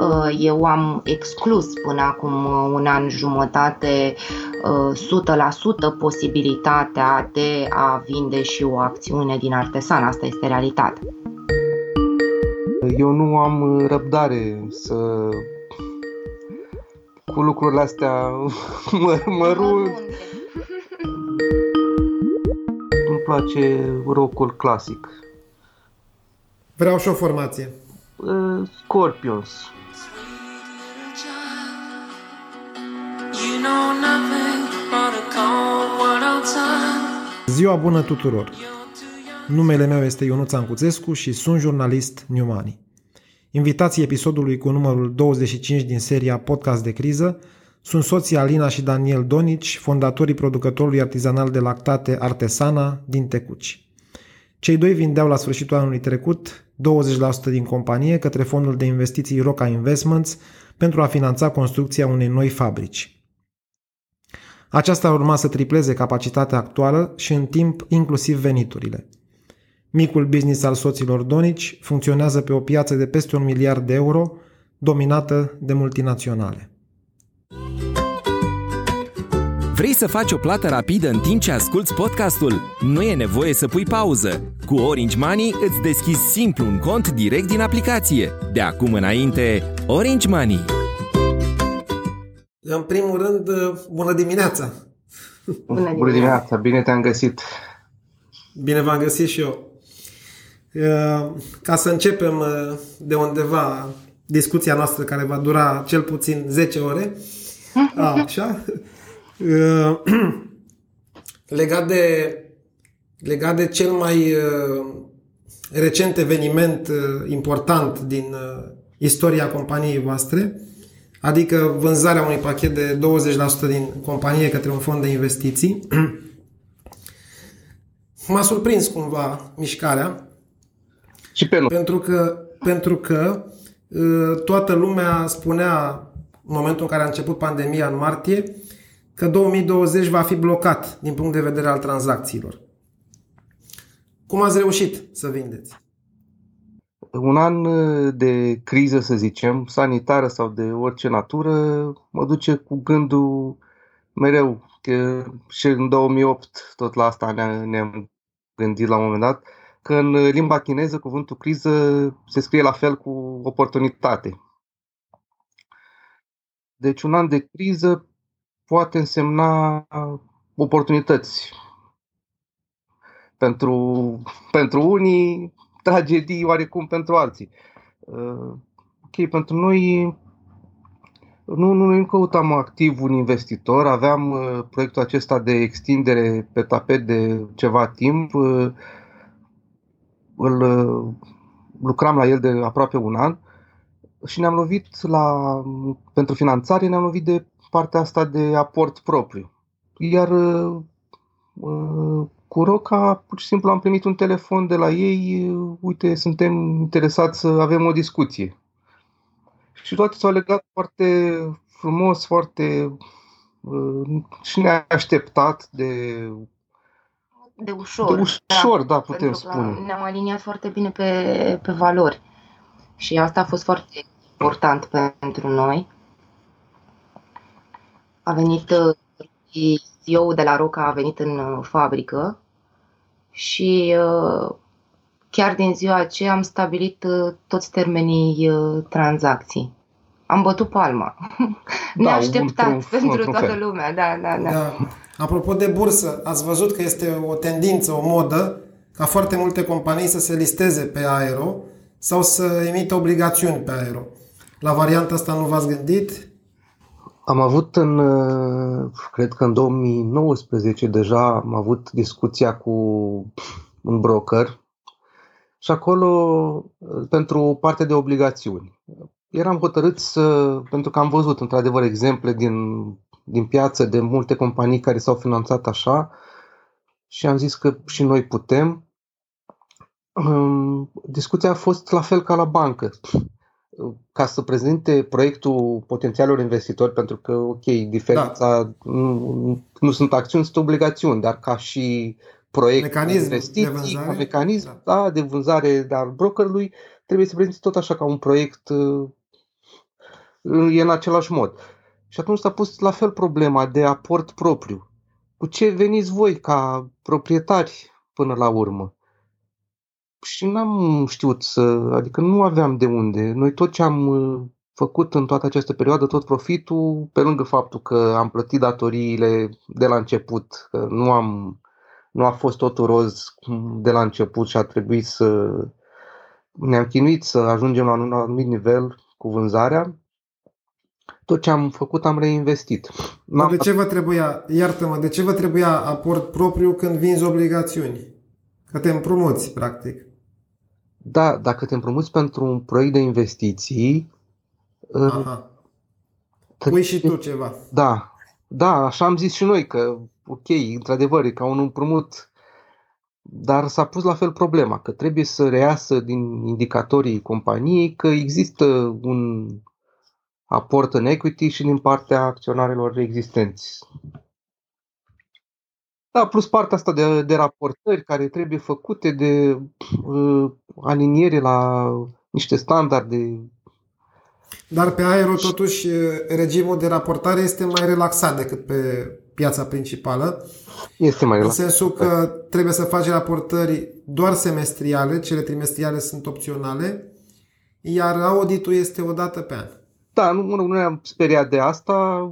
Uh, eu am exclus până acum un an jumătate 100% posibilitatea de a vinde și o acțiune din Artesan. Asta este realitatea. Eu nu am răbdare să cu lucrurile astea mă, mărunte. Îmi place rockul clasic. Vreau și o formație. Uh, Scorpions. Ziua bună tuturor! Numele meu este Ionuț Ancuțescu și sunt jurnalist Newmani. Invitații episodului cu numărul 25 din seria Podcast de criză sunt soții Alina și Daniel Donici, fondatorii producătorului artizanal de lactate Artesana din Tecuci. Cei doi vindeau la sfârșitul anului trecut 20% din companie către fondul de investiții Roca Investments pentru a finanța construcția unei noi fabrici. Aceasta urma să tripleze capacitatea actuală și în timp inclusiv veniturile. Micul business al soților Donici funcționează pe o piață de peste un miliard de euro, dominată de multinaționale. Vrei să faci o plată rapidă în timp ce asculti podcastul? Nu e nevoie să pui pauză. Cu Orange Money îți deschizi simplu un cont direct din aplicație. De acum înainte, Orange Money. În primul rând, bună dimineața! Bună dimineața, bună dimineața. bine te-am găsit! Bine v-am găsit și eu! Ca să începem de undeva discuția noastră care va dura cel puțin 10 ore, așa, legat de, legat de cel mai recent eveniment important din istoria companiei voastre, adică vânzarea unui pachet de 20% din companie către un fond de investiții. M-a surprins cumva mișcarea. Și pe noi. Pentru că, pentru că toată lumea spunea în momentul în care a început pandemia în martie că 2020 va fi blocat din punct de vedere al tranzacțiilor. Cum ați reușit să vindeți? Un an de criză, să zicem, sanitară sau de orice natură, mă duce cu gândul mereu că și în 2008 tot la asta ne-am gândit la un moment dat, că în limba chineză cuvântul criză se scrie la fel cu oportunitate. Deci un an de criză poate însemna oportunități. Pentru, pentru unii, tragedii oarecum pentru alții. Uh, ok, pentru noi nu, nu, nu căutam activ un investitor, aveam uh, proiectul acesta de extindere pe tapet de ceva timp, uh, îl uh, lucram la el de aproape un an și ne-am lovit la, pentru finanțare, ne-am lovit de partea asta de aport propriu. Iar uh, cu Roca, pur și simplu am primit un telefon de la ei, uite, suntem interesați să avem o discuție. Și toate s-au legat foarte frumos, foarte uh, și neașteptat de de ușor. De ușor, da, da putem spune. Ne-am aliniat foarte bine pe, pe valori. Și asta a fost foarte important pentru noi a venit CEO uh, de la Roca a venit în uh, fabrică și uh, chiar din ziua aceea am stabilit toți termenii tranzacții. Am bătut palma. Da, Neașteptat un, pentru un toată fel. lumea. Da, da, da, da. Apropo de bursă, ați văzut că este o tendință, o modă, ca foarte multe companii să se listeze pe aero sau să emită obligațiuni pe aero. La varianta asta nu v-ați gândit? Am avut în, uh, cred că în 2019 deja am avut discuția cu un broker și acolo uh, pentru partea de obligațiuni. Eram hotărât să, pentru că am văzut într-adevăr exemple din, din piață de multe companii care s-au finanțat așa și am zis că și noi putem. Um, discuția a fost la fel ca la bancă ca să prezinte proiectul potențialilor investitori, pentru că, ok, diferența da. nu, nu sunt acțiuni, sunt obligațiuni, dar ca și proiect mecanism de investiții, de vânzare, ca mecanism da. Da, de vânzare al brokerului, trebuie să prezinte tot așa ca un proiect uh, e în același mod. Și atunci s-a pus la fel problema de aport propriu. Cu ce veniți voi ca proprietari până la urmă? Și n-am știut să, adică nu aveam de unde. Noi tot ce am uh, făcut în toată această perioadă, tot profitul, pe lângă faptul că am plătit datoriile de la început, că nu, am, nu a fost totul roz de la început și a trebuit să ne-am chinuit să ajungem la un anumit nivel cu vânzarea, tot ce am făcut am reinvestit. de ce vă trebuia, iartă-mă, de ce vă trebuia aport propriu când vinzi obligațiuni? Că te împrumuți, practic. Da, dacă te împrumuți pentru un proiect de investiții... Aha. Pui și tu ceva. Da, da, așa am zis și noi, că ok, într-adevăr, e ca un împrumut, dar s-a pus la fel problema, că trebuie să reiasă din indicatorii companiei că există un aport în equity și din partea acționarilor existenți. Da, plus partea asta de, de raportări care trebuie făcute de uh, aliniere la niște standarde. Dar pe aero, totuși, regimul de raportare este mai relaxat decât pe piața principală. Este mai relaxat. În sensul că trebuie să faci raportări doar semestriale, cele trimestriale sunt opționale, iar auditul este o dată pe an. Da, nu, nu ne-am speriat de asta.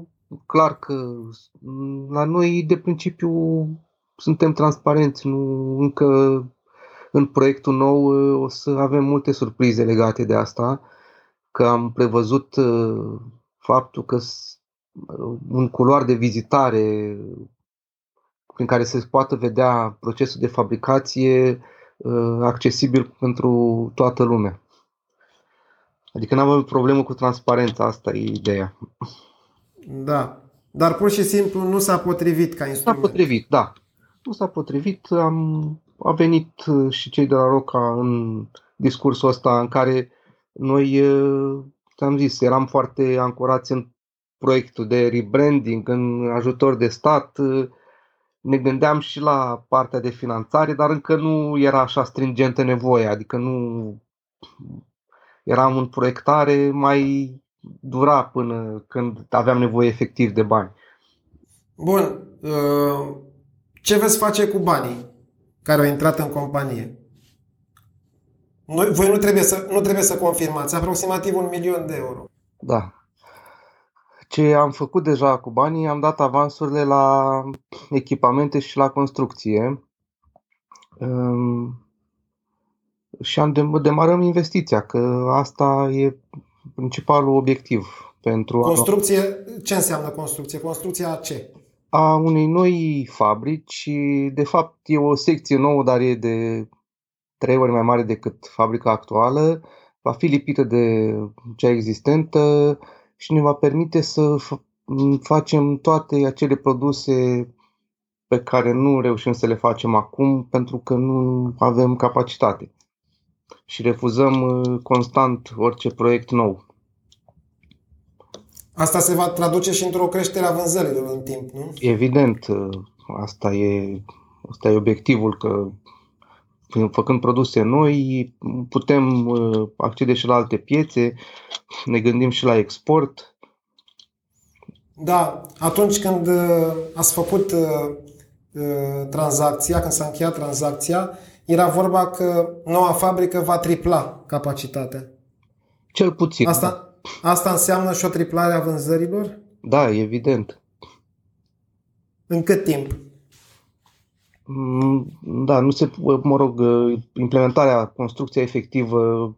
Clar că la noi, de principiu, suntem transparenți. Nu, încă în proiectul nou o să avem multe surprize legate de asta, că am prevăzut uh, faptul că un culoar de vizitare prin care se poate vedea procesul de fabricație uh, accesibil pentru toată lumea. Adică n-am avut problemă cu transparența, asta e ideea. Da. Dar pur și simplu nu s-a potrivit ca instrument. S-a potrivit, da. Nu s-a potrivit. Am, a venit și cei de la Roca în discursul ăsta în care noi, am zis, eram foarte ancorați în proiectul de rebranding, în ajutor de stat. Ne gândeam și la partea de finanțare, dar încă nu era așa stringentă nevoia, adică nu eram în proiectare, mai dura până când aveam nevoie efectiv de bani. Bun. Uh, ce veți face cu banii care au intrat în companie? Noi, voi nu trebuie, să, nu trebuie să confirmați. Aproximativ un milion de euro. Da. Ce am făcut deja cu banii, am dat avansurile la echipamente și la construcție. Um, și am de- demarăm investiția, că asta e principalul obiectiv pentru Construcție, a... ce înseamnă construcție? Construcția a ce? A unei noi fabrici, de fapt e o secție nouă, dar e de trei ori mai mare decât fabrica actuală, va fi lipită de cea existentă și ne va permite să facem toate acele produse pe care nu reușim să le facem acum pentru că nu avem capacitate și refuzăm uh, constant orice proiect nou. Asta se va traduce și într-o creștere a vânzărilor în timp, nu? Evident, uh, asta e, asta e obiectivul, că făcând produse noi putem uh, accede și la alte piețe, ne gândim și la export. Da, atunci când ați făcut tranzacția, când s-a încheiat tranzacția, era vorba că noua fabrică va tripla capacitatea. Cel puțin. Asta, asta înseamnă și o triplare a vânzărilor? Da, evident. În cât timp? Mm, da, nu se, mă rog, implementarea, construcția efectivă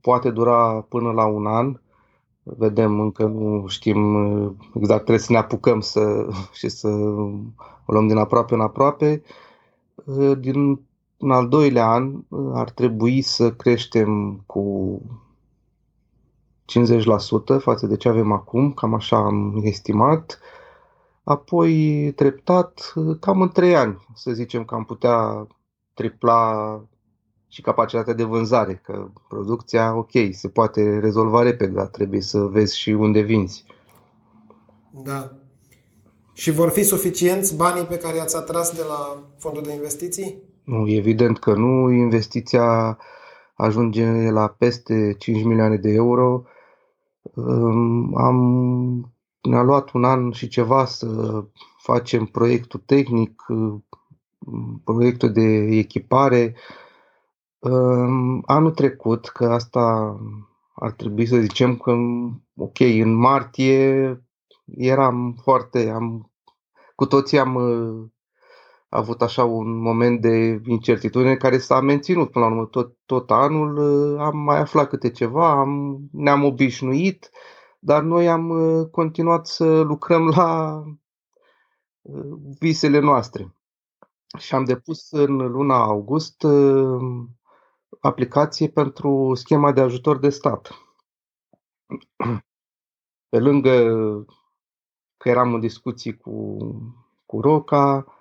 poate dura până la un an. Vedem, încă nu știm exact, trebuie să ne apucăm să, și să o luăm din aproape în aproape. Din în al doilea an uh, ar trebui să creștem cu 50% față de ce avem acum, cam așa am estimat. Apoi, treptat, uh, cam în 3 ani, să zicem că am putea tripla și capacitatea de vânzare, că producția, ok, se poate rezolva repede, dar trebuie să vezi și unde vinzi. Da. Și vor fi suficienți banii pe care i-ați atras de la fondul de investiții? Nu, evident că nu. Investiția ajunge la peste 5 milioane de euro. Am, ne-a luat un an și ceva să facem proiectul tehnic, proiectul de echipare. Anul trecut, că asta ar trebui să zicem că, ok, în martie eram foarte, am, cu toții am uh, avut așa un moment de incertitudine care s-a menținut până la urmă tot, tot anul. Uh, am mai aflat câte ceva, am, ne-am obișnuit, dar noi am uh, continuat să lucrăm la visele noastre. Și am depus în luna august aplicație pentru schema de ajutor de stat. Pe lângă că eram în discuții cu, cu Roca,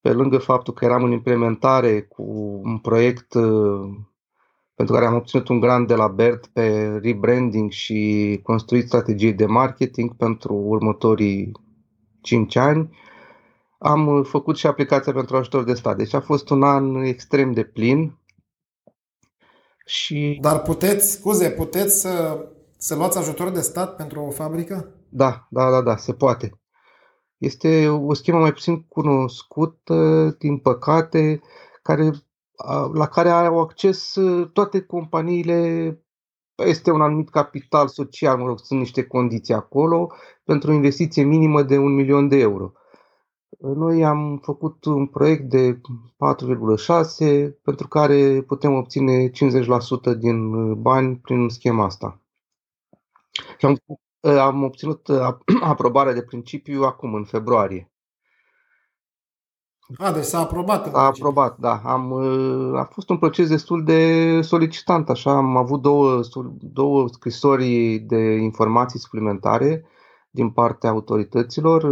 pe lângă faptul că eram în implementare cu un proiect uh, pentru care am obținut un grant de la BERT pe rebranding și construit strategii de marketing pentru următorii 5 ani, am făcut și aplicația pentru ajutor de stat. Deci a fost un an extrem de plin. Și... Dar puteți, scuze, puteți să, să luați ajutor de stat pentru o fabrică? Da, da, da, da, se poate. Este o schemă mai puțin cunoscută, din păcate, care, la care au acces toate companiile este un anumit capital social, mă rog, sunt niște condiții acolo, pentru o investiție minimă de un milion de euro. Noi am făcut un proiect de 4,6 pentru care putem obține 50% din bani prin schema asta. Și am, am obținut aprobarea de principiu acum, în februarie. A, deci s-a aprobat. A aprobat, da. Am, a fost un proces destul de solicitant, așa. Am avut două, două scrisori de informații suplimentare din partea autorităților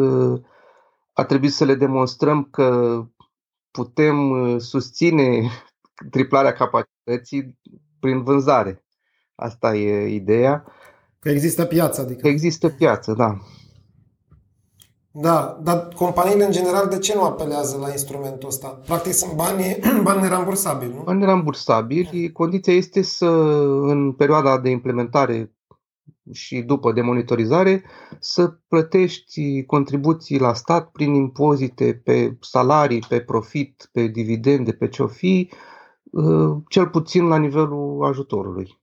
a trebuit să le demonstrăm că putem uh, susține triplarea capacității prin vânzare. Asta e ideea. Că există piață, adică. Că există piață, da. Da, dar companiile în general de ce nu apelează la instrumentul ăsta? Practic sunt bani, bani nerambursabili, nu? Bani nerambursabili. Condiția este să, în perioada de implementare și după demonitorizare să plătești contribuții la stat prin impozite pe salarii, pe profit, pe dividende, pe ce-o fi, uh, cel puțin la nivelul ajutorului.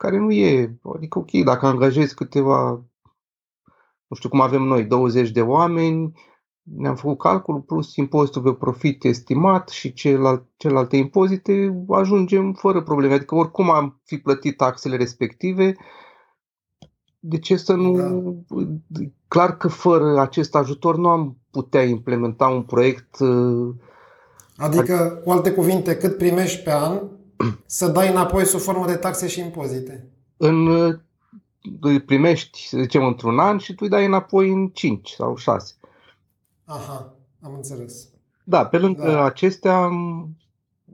Care nu e, adică ok, dacă angajezi câteva, nu știu cum avem noi, 20 de oameni, ne-am făcut calcul plus impozitul pe profit estimat și celelalte, celelalte impozite, ajungem fără probleme. Adică oricum am fi plătit taxele respective, de ce să nu... Da. Clar că fără acest ajutor nu am putea implementa un proiect... Uh, adică, cu alte cuvinte, cât primești pe an, să dai înapoi sub formă de taxe și impozite. În, uh, îi primești, să zicem, într-un an și tu îi dai înapoi în 5 sau 6. Aha, am înțeles. Da, pe lângă da. acestea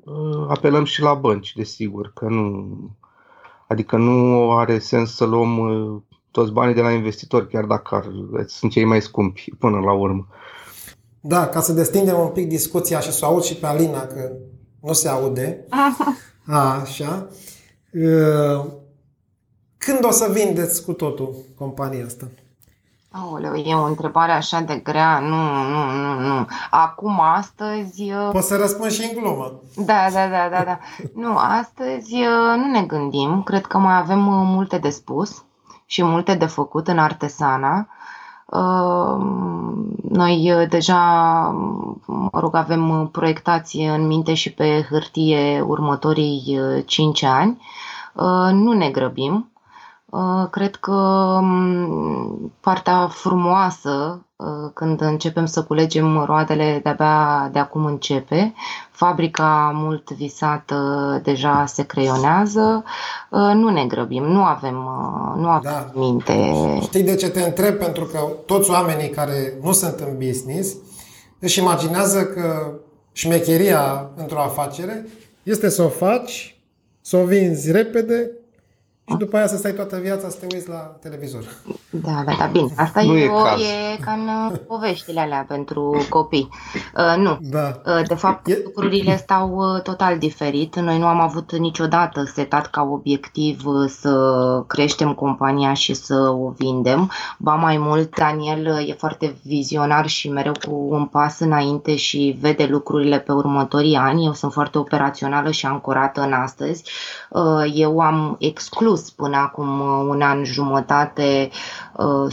uh, apelăm și la bănci, desigur, că nu... Adică nu are sens să luăm toți banii de la investitori, chiar dacă ar, sunt cei mai scumpi până la urmă. Da, ca să destindem un pic discuția și să o aud și pe Alina, că nu se aude. A, așa. Ă, când o să vindeți cu totul compania asta? Aoleu, e o întrebare așa de grea. Nu, nu, nu, nu. Acum, astăzi... Ă, Poți să răspund și în glumă. Da, da, da, da, da. Nu, astăzi ă, nu ne gândim. Cred că mai avem multe de spus și multe de făcut în artesana. Uh, noi uh, deja, mă rog, avem proiectați în minte și pe hârtie următorii 5 uh, ani. Nu ne grăbim. Cred că um, partea frumoasă Uh, când începem să culegem roadele, de-abia de acum începe. Fabrica mult visată deja se creionează. Uh, nu ne grăbim, nu avem, uh, nu avem da. minte. Știi de ce te întreb? Pentru că toți oamenii care nu sunt în business își imaginează că șmecheria într-o afacere este să o faci, să o vinzi repede și după aia să stai toată viața să te uiți la televizor. Da, da, da, bine. Asta nu e, e, o, caz. e ca în uh, poveștile alea pentru copii. Uh, nu. Da. Uh, de fapt, E- lucrurile stau uh, total diferit. Noi nu am avut niciodată setat ca obiectiv uh, să creștem compania și să o vindem. Ba mai mult, Daniel uh, e foarte vizionar și mereu cu un pas înainte și vede lucrurile pe următorii ani. Eu sunt foarte operațională și ancorată în astăzi. Uh, Eu am exclus până acum uh, un an jumătate uh,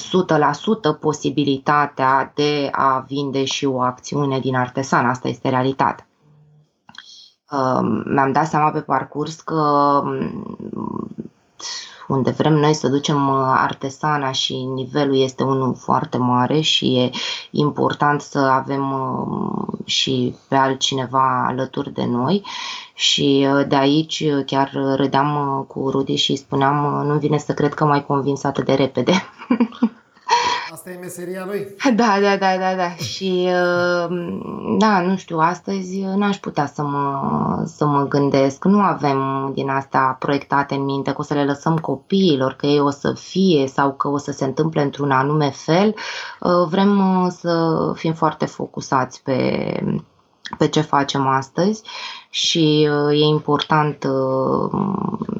100% posibilitatea de a vinde și o acțiune din Artesan. Asta este realitatea. Uh, Mi-am dat seama pe parcurs că um, unde vrem noi să ducem uh, artesana și nivelul este unul foarte mare și e important să avem uh, și pe altcineva alături de noi și uh, de aici uh, chiar râdeam uh, cu Rudi și îi spuneam uh, nu vine să cred că m-ai convins atât de repede. Asta e meseria lui. Da, da, da, da, da. Și uh, da, nu știu, astăzi n-aș putea să mă, să mă gândesc. Nu avem din asta proiectate în minte că o să le lăsăm copiilor, că ei o să fie sau că o să se întâmple într-un anume fel. Uh, Vrem uh, să fim foarte focusați pe, pe ce facem astăzi și uh, e important uh,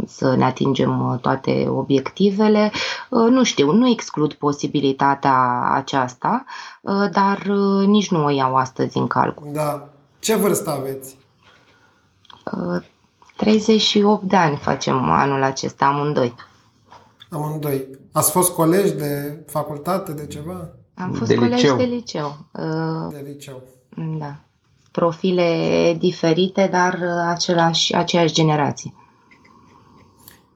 să ne atingem uh, toate obiectivele. Uh, Nu știu, nu exclud posibilitatea aceasta, uh, dar uh, nici nu o iau astăzi în calcul. Da. Ce vârstă aveți? Uh, 38 de ani facem anul acesta amândoi. Amândoi. Ați fost colegi de facultate, de ceva? Am fost De colegi liceu. de liceu. Uh, De liceu. Da. Profile diferite, dar uh, același, aceeași generație.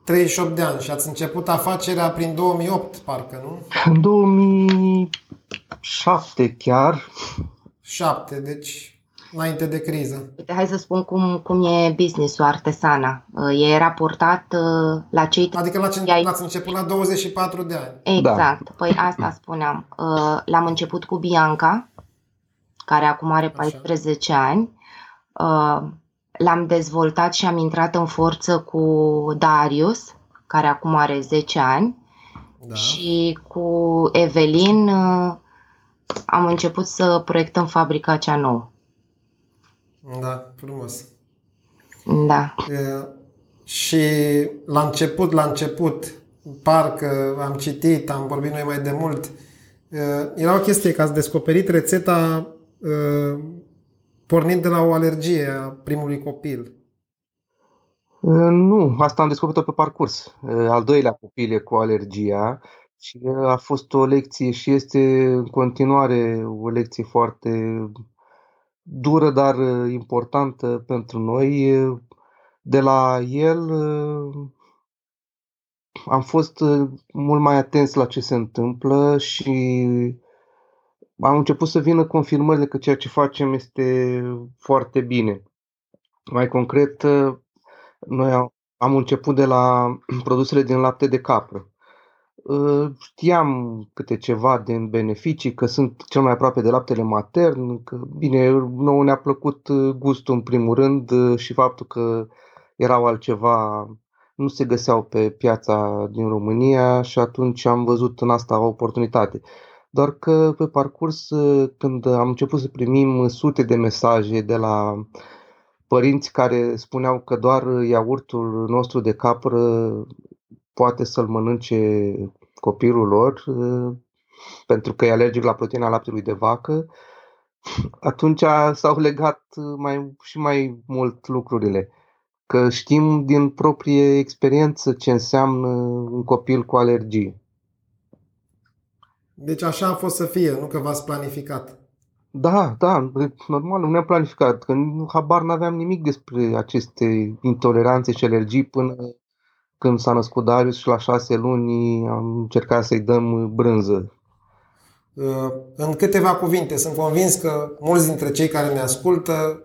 38 de ani și ați început afacerea prin 2008, parcă, nu? În 2007 chiar, 7, deci înainte de criză. Uite, hai să spun cum, cum e business-ul artesana. Uh, E raportat uh, la cei Adică l-ați, Ai- l-ați început la 24 de ani. Exact. Da. Păi asta spuneam. Uh, L-am început cu Bianca, care acum are 14 ani. Uh, L-am dezvoltat și am intrat în forță cu Darius, care acum are 10 ani. Da. Și cu Evelin uh, am început să proiectăm fabrica cea nouă. Da, frumos. Da. E, și la început, la început, parcă am citit, am vorbit noi mai de mult, e, era o chestie că ați descoperit rețeta e, pornind de la o alergie a primului copil. Uh, Nu, asta am descoperit-o pe parcurs. Uh, Al doilea copil e cu alergia și uh, a fost o lecție și este în continuare o lecție foarte dură, dar uh, importantă pentru noi. Uh, De la el uh, am fost uh, mult mai atenți la ce se întâmplă și am început să vină confirmările că ceea ce facem este foarte bine. Mai concret, uh, noi am, am început de la produsele din lapte de capră. Uh, Știam câte ceva din beneficii, că sunt cel mai aproape de laptele matern, că, bine, nouă ne-a plăcut uh, gustul în primul rând uh, și faptul că erau altceva, nu se găseau pe piața din România și atunci am văzut în asta o oportunitate. Doar că pe parcurs, uh, când am început să primim sute de mesaje de la părinți care spuneau că doar iaurtul nostru de capră poate să-l mănânce copilul lor uh, pentru că e alergic la proteina laptelui de vacă, atunci s-au legat mai, și mai mult lucrurile. Că știm din proprie experiență ce înseamnă un copil cu alergii. Deci așa a fost să fie, nu că v-ați planificat. Da, da, normal, nu ne-am planificat, că habar n-aveam nimic despre aceste intoleranțe și alergii până când s-a născut Darius și la șase luni am încercat să-i dăm brânză. Uh, În câteva cuvinte, sunt convins că mulți dintre cei care ne ascultă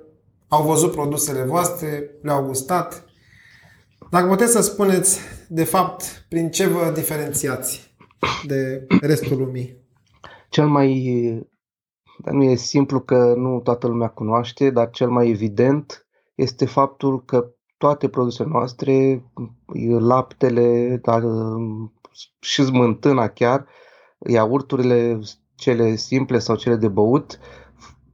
au văzut produsele voastre, le-au gustat. Dacă puteți să spuneți, de fapt, prin ce vă diferențiați de restul lumii. Cel mai, dar nu e simplu că nu toată lumea cunoaște, dar cel mai evident este faptul că toate produsele noastre, laptele, dar și smântâna chiar, iaurturile cele simple sau cele de băut,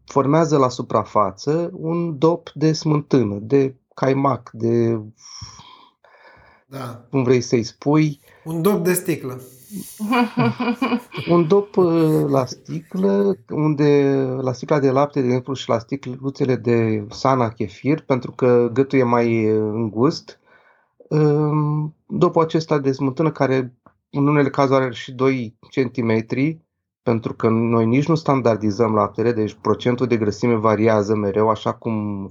formează la suprafață un dop de smântână, de caimac, de da. cum vrei să-i spui. Un dop de sticlă. un dop uh, la sticlă, unde la sticla de lapte, de exemplu, și la sticluțele de sana chefir, pentru că gâtul e mai uh, îngust. Um, dopul acesta de smântână, care în unele cazuri are și 2 cm, pentru că noi nici nu standardizăm laptele, deci procentul de grăsime variază mereu, așa cum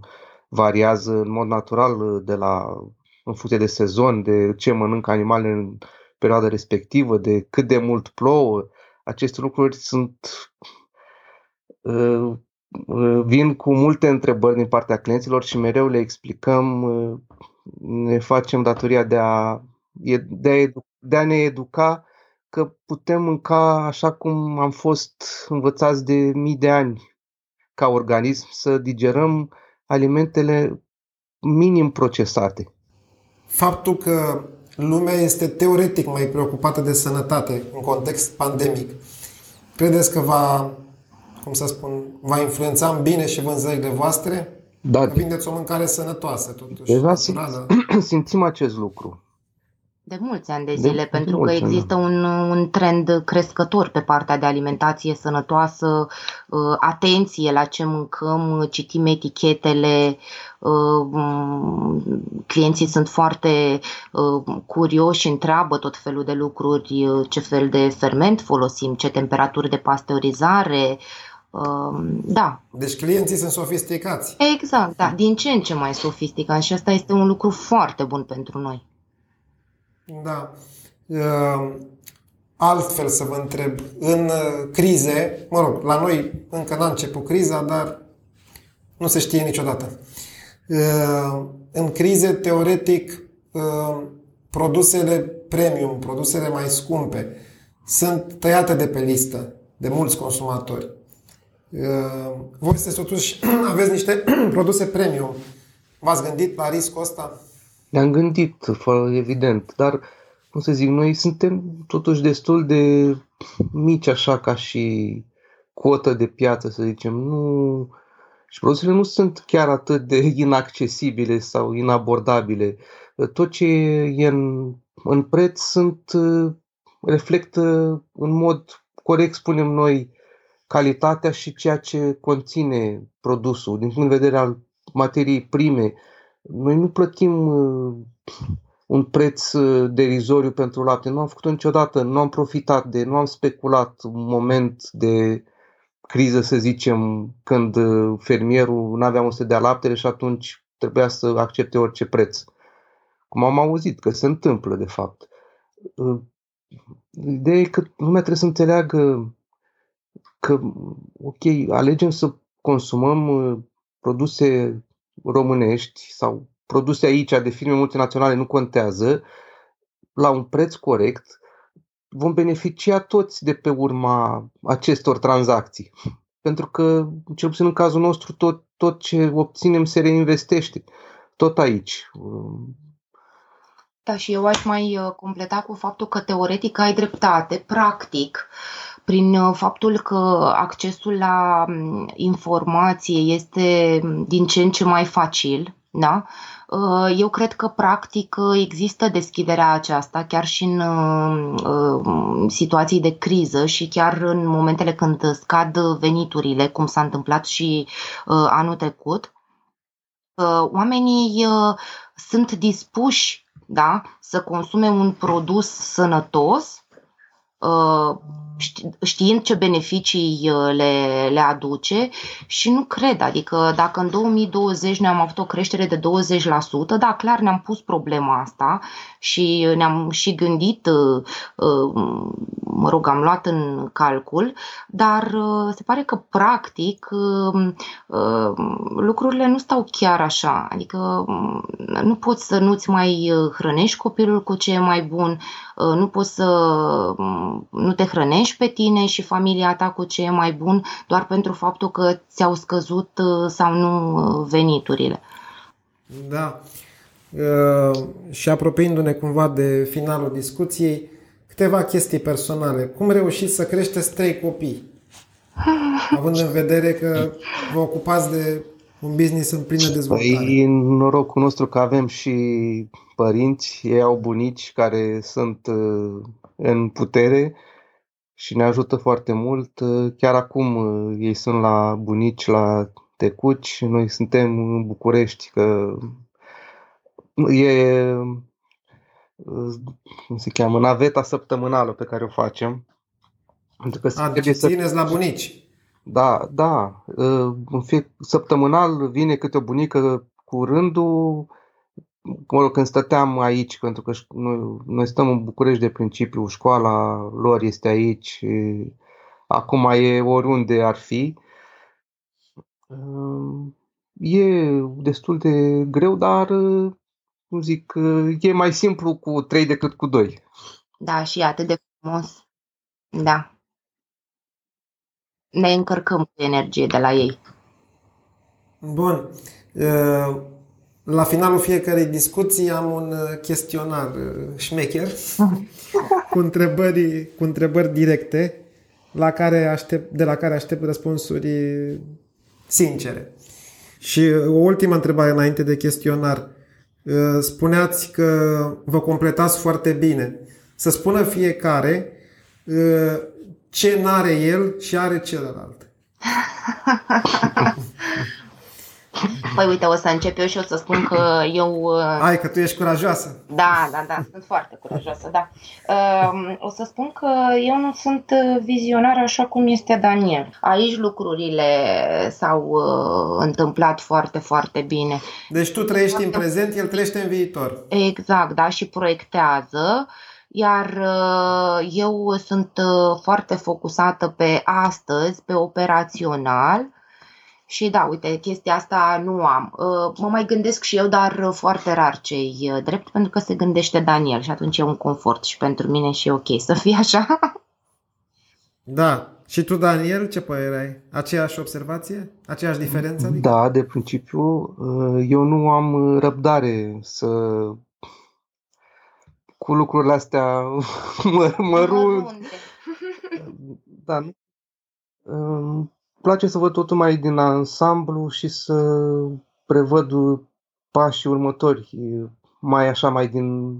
variază în mod natural uh, de la, în funcție de sezon, de ce mănâncă animalele în perioada respectivă, de cât de mult plouă. Aceste lucruri sunt uh, uh, vin cu multe întrebări din partea clienților și mereu le explicăm, ne facem datoria de a, de a, de a ne educa că putem mânca așa cum am fost învățați de mii de ani ca organism, să digerăm alimentele minim procesate. Faptul că lumea este teoretic mai preocupată de sănătate în context pandemic, credeți că va, cum să spun, va influența în bine și vânzările voastre? Da. Că vindeți o mâncare sănătoasă, totuși. Deja simțim acest lucru de mulți ani de zile, de, pentru de că există un, un trend crescător pe partea de alimentație sănătoasă, uh, atenție la ce mâncăm, citim etichetele, uh, mm, clienții sunt foarte uh, curioși, întreabă tot felul de lucruri, ce fel de ferment folosim, ce temperaturi de pasteurizare, da. Deci clienții sunt sofisticați. Exact, da. Din ce în ce mai sofisticați și asta este un lucru foarte bun pentru noi. Da. Ehm, altfel să vă întreb, în uh, crize, mă rog, la noi încă n-a început criza, dar nu se știe niciodată. Ehm, în crize, teoretic, ehm, produsele premium, produsele mai scumpe, sunt tăiate de pe listă de mulți consumatori. Voi sunteți totuși, aveți niște produse premium. V-ați gândit la riscul ăsta? Ne-am gândit, fără evident, dar, cum să zic, noi suntem totuși destul de mici așa ca și cotă de piață, să zicem. Nu... Și produsele nu sunt chiar atât de inaccesibile sau inabordabile. Tot ce e în, în preț sunt reflectă în mod corect, spunem noi, calitatea și ceea ce conține produsul, din punct de vedere al materiei prime, noi nu plătim uh, un preț uh, derizoriu pentru lapte. Nu am făcut niciodată, nu am profitat de, nu am speculat un moment de criză, să zicem, când uh, fermierul nu avea unde să dea laptele și atunci trebuia să accepte orice preț. Cum am auzit că se întâmplă, de fapt. Ideea e că lumea trebuie să înțeleagă că, ok, alegem să consumăm produse românești sau produse aici de firme multinaționale nu contează, la un preț corect, vom beneficia toți de pe urma acestor tranzacții. Pentru că, cel puțin în cazul nostru, tot, tot ce obținem se reinvestește. Tot aici. Da, și eu aș mai uh, completa cu faptul că teoretic ai dreptate, practic prin uh, faptul că accesul la mm, informație este mm, din ce în ce mai facil, da? Uh, eu cred că practic există deschiderea aceasta chiar și în uh, situații de criză și chiar în momentele când scad veniturile, cum s-a întâmplat și anul trecut. Oamenii sunt dispuși da, să consume un produs sănătos știind ce beneficii uh, le, le aduce și nu cred, adică dacă în 2020 ne-am avut o creștere de 20%, da, clar ne-am pus problema asta și ne-am și gândit, uh, uh, mă rog, am luat în calcul, dar se pare că practic lucrurile nu stau chiar așa, adică nu poți să nu-ți mai hrănești copilul cu ce e mai bun, nu poți să nu te hrănești pe tine și familia ta cu ce e mai bun doar pentru faptul că ți-au scăzut uh, sau nu uh, veniturile. Da. uh, și apropiindu-ne cumva de finalul discuției, câteva chestii personale. Cum reușiți să creșteți trei copii? Având în vedere că vă ocupați de un business în plină dezvoltare. Păi, norocul nostru că avem și părinți, ei au bunici care sunt uh, în putere și ne ajută foarte mult. Uh, chiar acum uh, ei sunt la bunici, la tecuci, noi suntem în București, că e cum se cheamă, naveta săptămânală pe care o facem. Pentru că A, deci țineți să... la bunici. Da, da. În fie, săptămânal vine câte o bunică cu rândul, când stăteam aici, pentru că noi, noi stăm în București de principiu, școala lor este aici, acum e oriunde ar fi. E destul de greu, dar cum zic, e mai simplu cu trei decât cu doi. Da, și atât de frumos. Da. Ne încărcăm cu energie de la ei. Bun. La finalul fiecarei discuții am un chestionar șmecher cu întrebări, cu întrebări directe la care aștept, de la care aștept răspunsuri sincere. Și o ultimă întrebare înainte de chestionar. Uh, spuneați că vă completați foarte bine. Să spună fiecare uh, ce n-are el și are celălalt. Păi uite, o să încep eu și o să spun că eu... Uh, Ai, că tu ești curajoasă. Da, da, da, sunt foarte curajoasă, da. Um, o să spun că eu nu sunt vizionar așa cum este Daniel. Aici lucrurile s-au uh, întâmplat foarte, foarte bine. Deci tu trăiești în prezent, el trăiește în viitor. Exact, da, și proiectează iar uh, eu sunt foarte focusată pe astăzi, pe operațional și da, uite, chestia asta nu am. Uh, mă mai gândesc și eu, dar foarte rar cei uh, drept, pentru că se gândește Daniel și atunci e un confort și pentru mine și e ok să fie așa. Da. Și tu, Daniel, ce părere ai? Aceeași observație? Aceeași diferență? Adică? Da, de principiu. Uh, eu nu am răbdare să cu lucrurile astea mă, mă Da, nu? Place să văd totul mai din ansamblu și să prevăd pașii următori, mai așa, mai din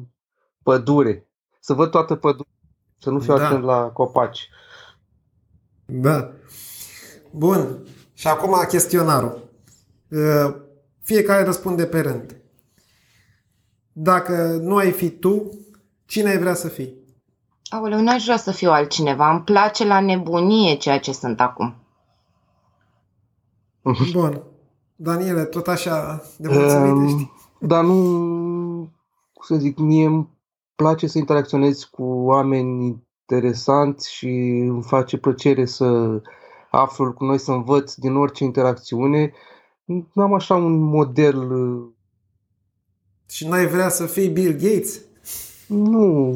pădure. Să văd toată pădurea, să nu fiu da. atent la copaci. Da. Bun. Și acum chestionarul. Fiecare răspunde pe rând. Dacă nu ai fi tu, cine ai vrea să fii? Aoleu, n-aș vrea să fiu altcineva. Îmi place la nebunie ceea ce sunt acum. Bun. Daniele, tot așa de mulțumit um, ești. Dar nu, cum să zic, mie îmi place să interacționez cu oameni interesanți și îmi face plăcere să aflu cu noi, să învăț din orice interacțiune. Nu am așa un model. Și n-ai vrea să fii Bill Gates? Nu.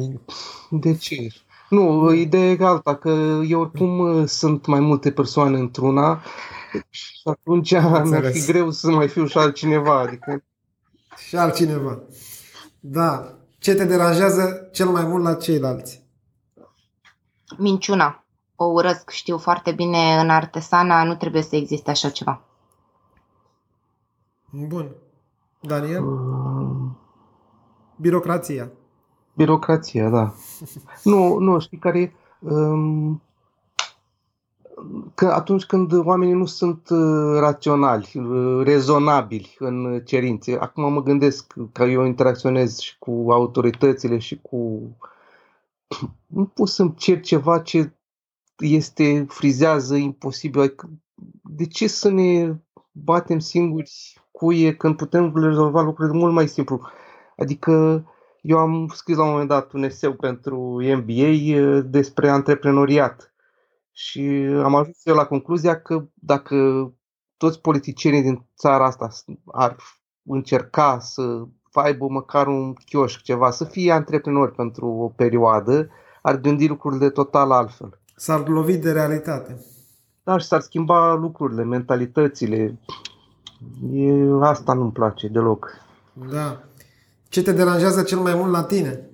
De ce? Nu, ideea e alta, că eu oricum sunt mai multe persoane într-una și atunci mi-ar fi greu să mai fiu și altcineva. Adică... Și altcineva. Da. Ce te deranjează cel mai mult la ceilalți? Minciuna. O urăsc, știu foarte bine, în artesana nu trebuie să existe așa ceva. Bun. Daniel? Birocrația. Birocrația, da. nu, nu, știi care um, că atunci când oamenii nu sunt uh, raționali, uh, rezonabili în cerințe. Acum mă gândesc că eu interacționez și cu autoritățile și cu... Nu pot să-mi cer ceva ce este, frizează, imposibil. Adică, de ce să ne batem singuri cuie când putem rezolva lucrurile mult mai simplu? Adică eu am scris la un moment dat un eseu pentru MBA uh, despre antreprenoriat și am ajuns eu la concluzia că dacă toți politicienii din țara asta ar încerca să aibă măcar un chioșc, ceva, să fie antreprenori pentru o perioadă, ar gândi lucrurile total altfel. S-ar lovi de realitate. Da, și s-ar schimba lucrurile, mentalitățile. E, asta nu-mi place deloc. Da. Ce te deranjează cel mai mult la tine?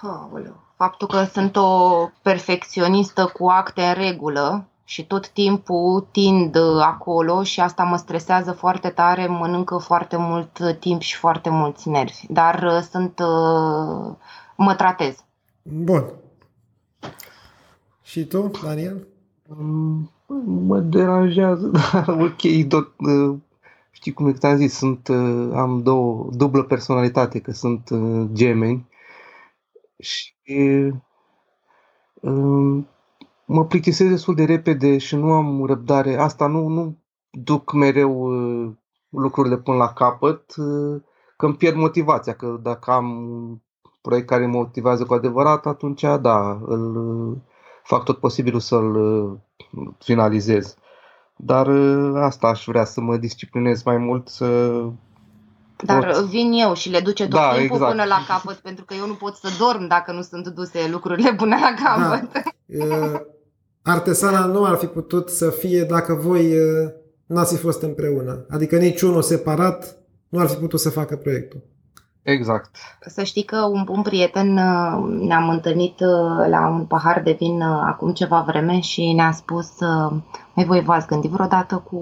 Aoleu. Faptul că sunt o perfecționistă cu acte în regulă și tot timpul tind acolo și asta mă stresează foarte tare, mănâncă foarte mult timp și foarte mulți nervi. Dar uh, sunt, uh, mă tratez. Bun. Și tu, Daniel? Mm, mă deranjează, dar ok, tot, uh, știi cum ți-am zis, sunt, am două, dublă personalitate, că sunt gemeni și um, mă plictisesc destul de repede și nu am răbdare. Asta nu, nu duc mereu uh, lucrurile până la capăt, uh, că îmi pierd motivația, că dacă am un proiect care mă motivează cu adevărat, atunci da, îl uh, fac tot posibilul să-l finalizez. Dar asta aș vrea să mă disciplinez mai mult, să dar pot. vin eu și le duce tot da, timpul exact. până la capăt, pentru că eu nu pot să dorm dacă nu sunt duse lucrurile până la capăt. Da. Artesana nu ar fi putut să fie dacă voi n-ați fi fost împreună. Adică niciunul separat nu ar fi putut să facă proiectul. Exact. Să știi că un bun prieten ne-am întâlnit la un pahar de vin acum ceva vreme și ne-a spus mai voi v-ați gândit vreodată cu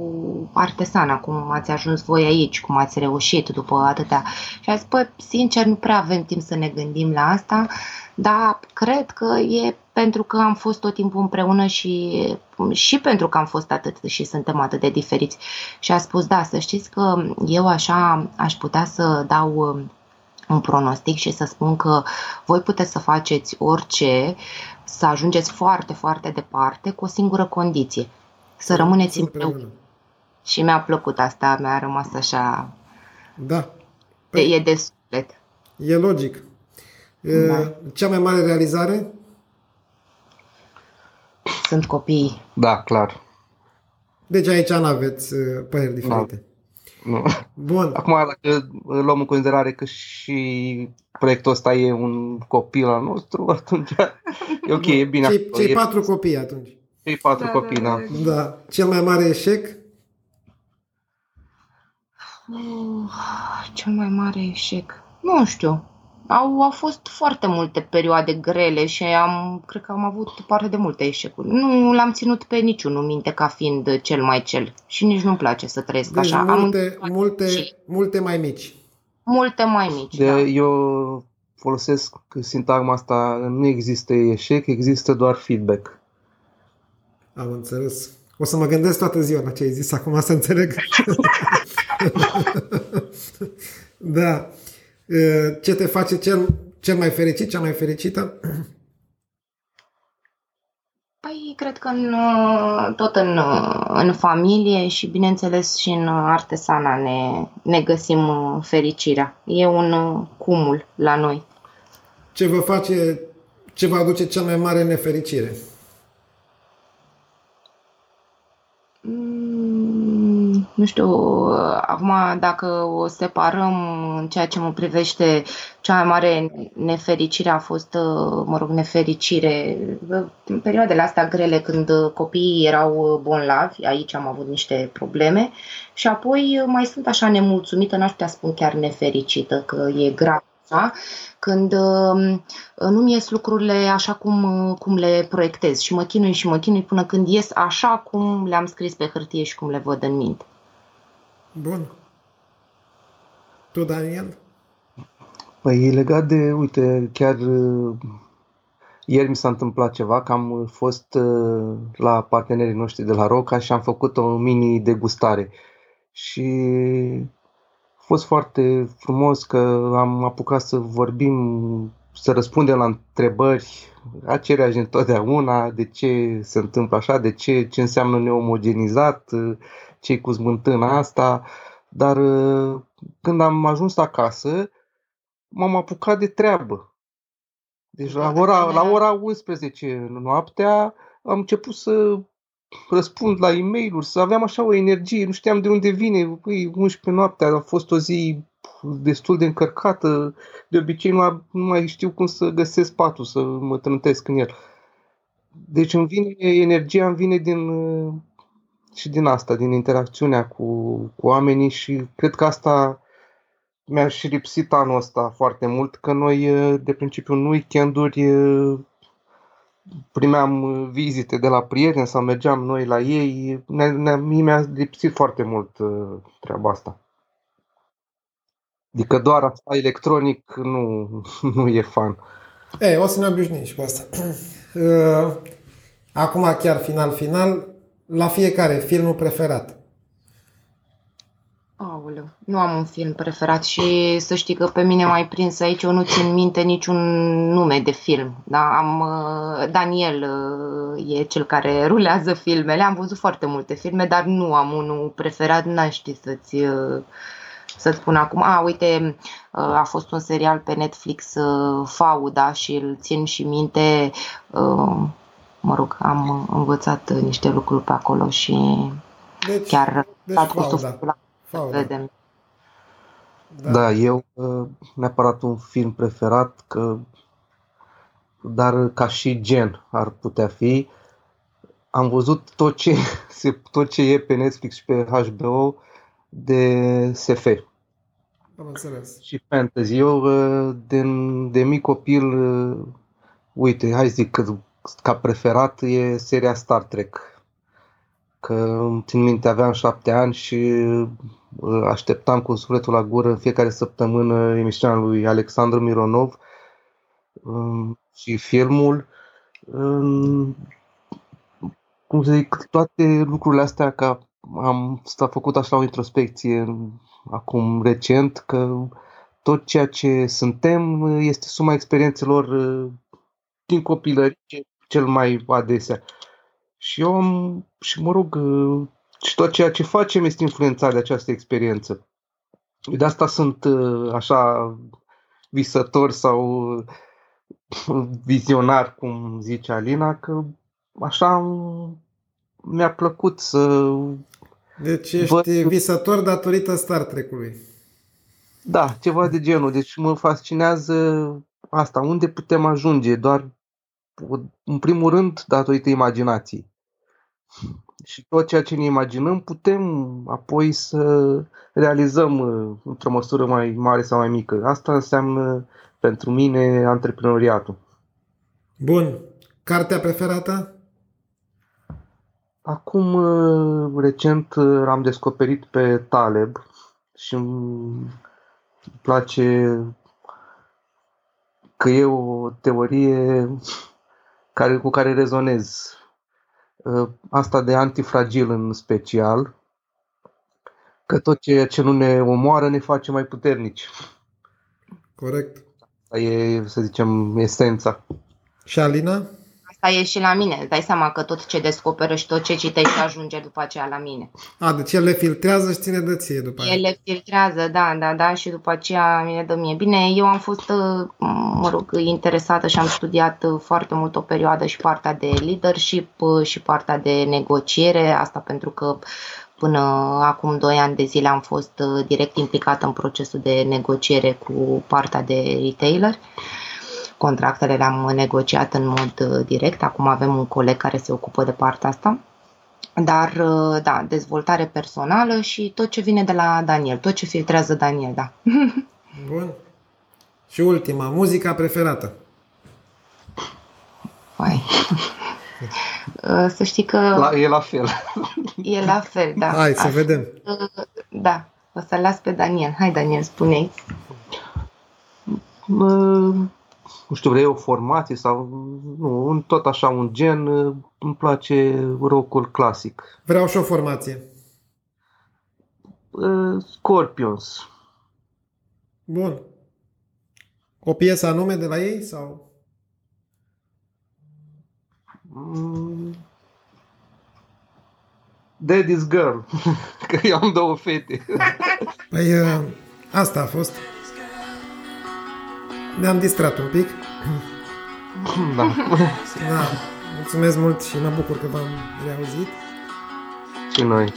artesana, cum ați ajuns voi aici, cum ați reușit după atâtea. Și a zis, păi, sincer, nu prea avem timp să ne gândim la asta, dar cred că e pentru că am fost tot timpul împreună și, și pentru că am fost atât și suntem atât de diferiți. Și a spus, da, să știți că eu așa aș putea să dau un pronostic și să spun că voi puteți să faceți orice, să ajungeți foarte, foarte departe cu o singură condiție – să rămâneți împreună. Și mi-a plăcut asta, mi-a rămas așa... Da. Păi, e de suflet. E logic. Da. Cea mai mare realizare? Sunt copii. Da, clar. Deci aici nu aveți uh, păreri diferite. Nu. Bun. Acum, dacă luăm în considerare că și proiectul ăsta e un copil al nostru, atunci e ok, e bine. Cei, cei patru copii atunci. Cei patru da, copii, da, da. Da. Cel mai mare eșec? Uh, cel mai mare eșec? Nu știu. Au, au fost foarte multe perioade grele și am, cred că am avut parte de multe eșecuri. Nu l-am ținut pe niciunul minte ca fiind cel mai cel și nici nu-mi place să trăiesc deci așa. Multe, am multe, și... multe mai mici. Multe mai mici, de, da. Eu folosesc sintagma asta, nu există eșec, există doar feedback. Am înțeles. O să mă gândesc toată ziua la ce ai zis acum să înțeleg. da. Ce te face cel, cel mai fericit, cea mai fericită? Păi, cred că în, tot în, în familie și, bineînțeles, și în artesana ne, ne găsim fericirea. E un cumul la noi. Ce vă face, ce vă aduce cea mai mare nefericire? Nu știu, acum dacă o separăm în ceea ce mă privește, cea mai mare nefericire a fost, mă rog, nefericire în perioadele astea grele când copiii erau bonlavi, aici am avut niște probleme și apoi mai sunt așa nemulțumită, n-aș putea spun chiar nefericită, că e grav da? când uh, nu-mi ies lucrurile așa cum, cum le proiectez și mă chinui și mă chinui până când ies așa cum le-am scris pe hârtie și cum le văd în minte. Bun. Tu, Daniel? Păi legat de, uite, chiar uh, ieri mi s-a întâmplat ceva, că am fost uh, la partenerii noștri de la Roca și am făcut o mini degustare. Și a fost foarte frumos că am apucat să vorbim, să răspundem la întrebări aceleași întotdeauna, de ce se întâmplă așa, de ce, ce înseamnă neomogenizat, ce cu smântâna asta, dar uh, când am ajuns acasă, m-am apucat de treabă. Deci la ora, la ora 11 noaptea am început să răspund la e mail să aveam așa o energie, nu știam de unde vine, păi 11 noaptea, a fost o zi destul de încărcată, de obicei nu, nu mai știu cum să găsesc patul, să mă trântesc în el. Deci îmi vine, energia îmi vine din, și din asta, din interacțiunea cu, cu oamenii și cred că asta mi-a și lipsit anul ăsta foarte mult, că noi, de principiu, în weekenduri primeam vizite de la prieteni sau mergeam noi la ei. Ne, ne, mi-a lipsit foarte mult treaba asta. Adică doar asta electronic nu, nu e fan. Ei, o să ne obișnuim și cu asta. Acum chiar final-final, la fiecare filmul preferat. Aoleu, nu am un film preferat și să știi că pe mine m-ai prins aici, eu nu țin minte niciun nume de film. Da? Am, uh, Daniel uh, e cel care rulează filmele, am văzut foarte multe filme, dar nu am unul preferat, n-aș ști să-ți, uh, să-ți spun acum. A, uite, a fost un serial pe Netflix, Fauda, și îl țin și minte, mă rog, am învățat niște lucruri pe acolo și deci, chiar deci, Fauda. Fauda. vedem. Da. da, eu uh, neapărat un film preferat, că, dar ca și gen ar putea fi. Am văzut tot ce, tot ce e pe Netflix și pe HBO de SF. Am înțeles. Și fantasy. Eu uh, de, de mic copil, uh, uite, hai zic că ca preferat e seria Star Trek. Că țin minte, aveam șapte ani și așteptam cu sufletul la gură în fiecare săptămână emisiunea lui Alexandru Mironov um, și filmul. Um, cum să zic, toate lucrurile astea că am stat făcut așa o introspecție acum recent că tot ceea ce suntem este suma experiențelor uh, din copilărie cel mai adesea. Și eu am, și mă rog, uh, și tot ceea ce facem este influențat de această experiență. De asta sunt uh, așa visător sau vizionar, cum zice Alina, că așa mi-a plăcut să... Deci ești văd... visător datorită Star Trek-ului. Da, ceva de genul. Deci mă fascinează asta. Unde putem ajunge? Doar, în primul rând, datorită imaginației și tot ceea ce ne imaginăm putem apoi să realizăm uh, într-o măsură mai mare sau mai mică. Asta înseamnă pentru mine antreprenoriatul. Bun. Cartea preferată? Acum, uh, recent, uh, am descoperit pe Taleb și îmi place că e o teorie care, cu care rezonez Uh, asta de antifragil în special, că tot ceea ce nu ne omoară ne face mai puternici. Corect. Asta e, să zicem, esența. Și Alina? Asta e și la mine. Îți dai seama că tot ce descoperă și tot ce citești ajunge după aceea la mine. A, deci el le filtrează și ține de ție după El le filtrează, da, da, da, și după aceea mi dă mie. Bine, eu am fost, uh, mă rog, interesată și am studiat uh, foarte mult o perioadă și partea de leadership uh, și partea de negociere, asta pentru că Până acum 2 ani de zile am fost direct implicată în procesul de negociere cu partea de retailer contractele le-am negociat în mod uh, direct. Acum avem un coleg care se ocupă de partea asta. Dar, uh, da, dezvoltare personală și tot ce vine de la Daniel, tot ce filtrează Daniel, da. Bun. Și ultima, muzica preferată. Hai. Uh, să știi că... La, e la fel. E la fel, da. Hai, să vedem. Da, o să las pe Daniel. Hai, Daniel, spune-i nu știu, vrei o formație sau nu, un, tot așa un gen, îmi place rockul clasic. Vreau și o formație. Scorpions. Bun. O piesă anume de la ei sau? Mm. Daddy's Girl. Că eu am două fete. Păi asta a fost. Ne-am distrat un pic. Da. da. Mulțumesc mult și mă bucur că v-am reauzit. Și noi.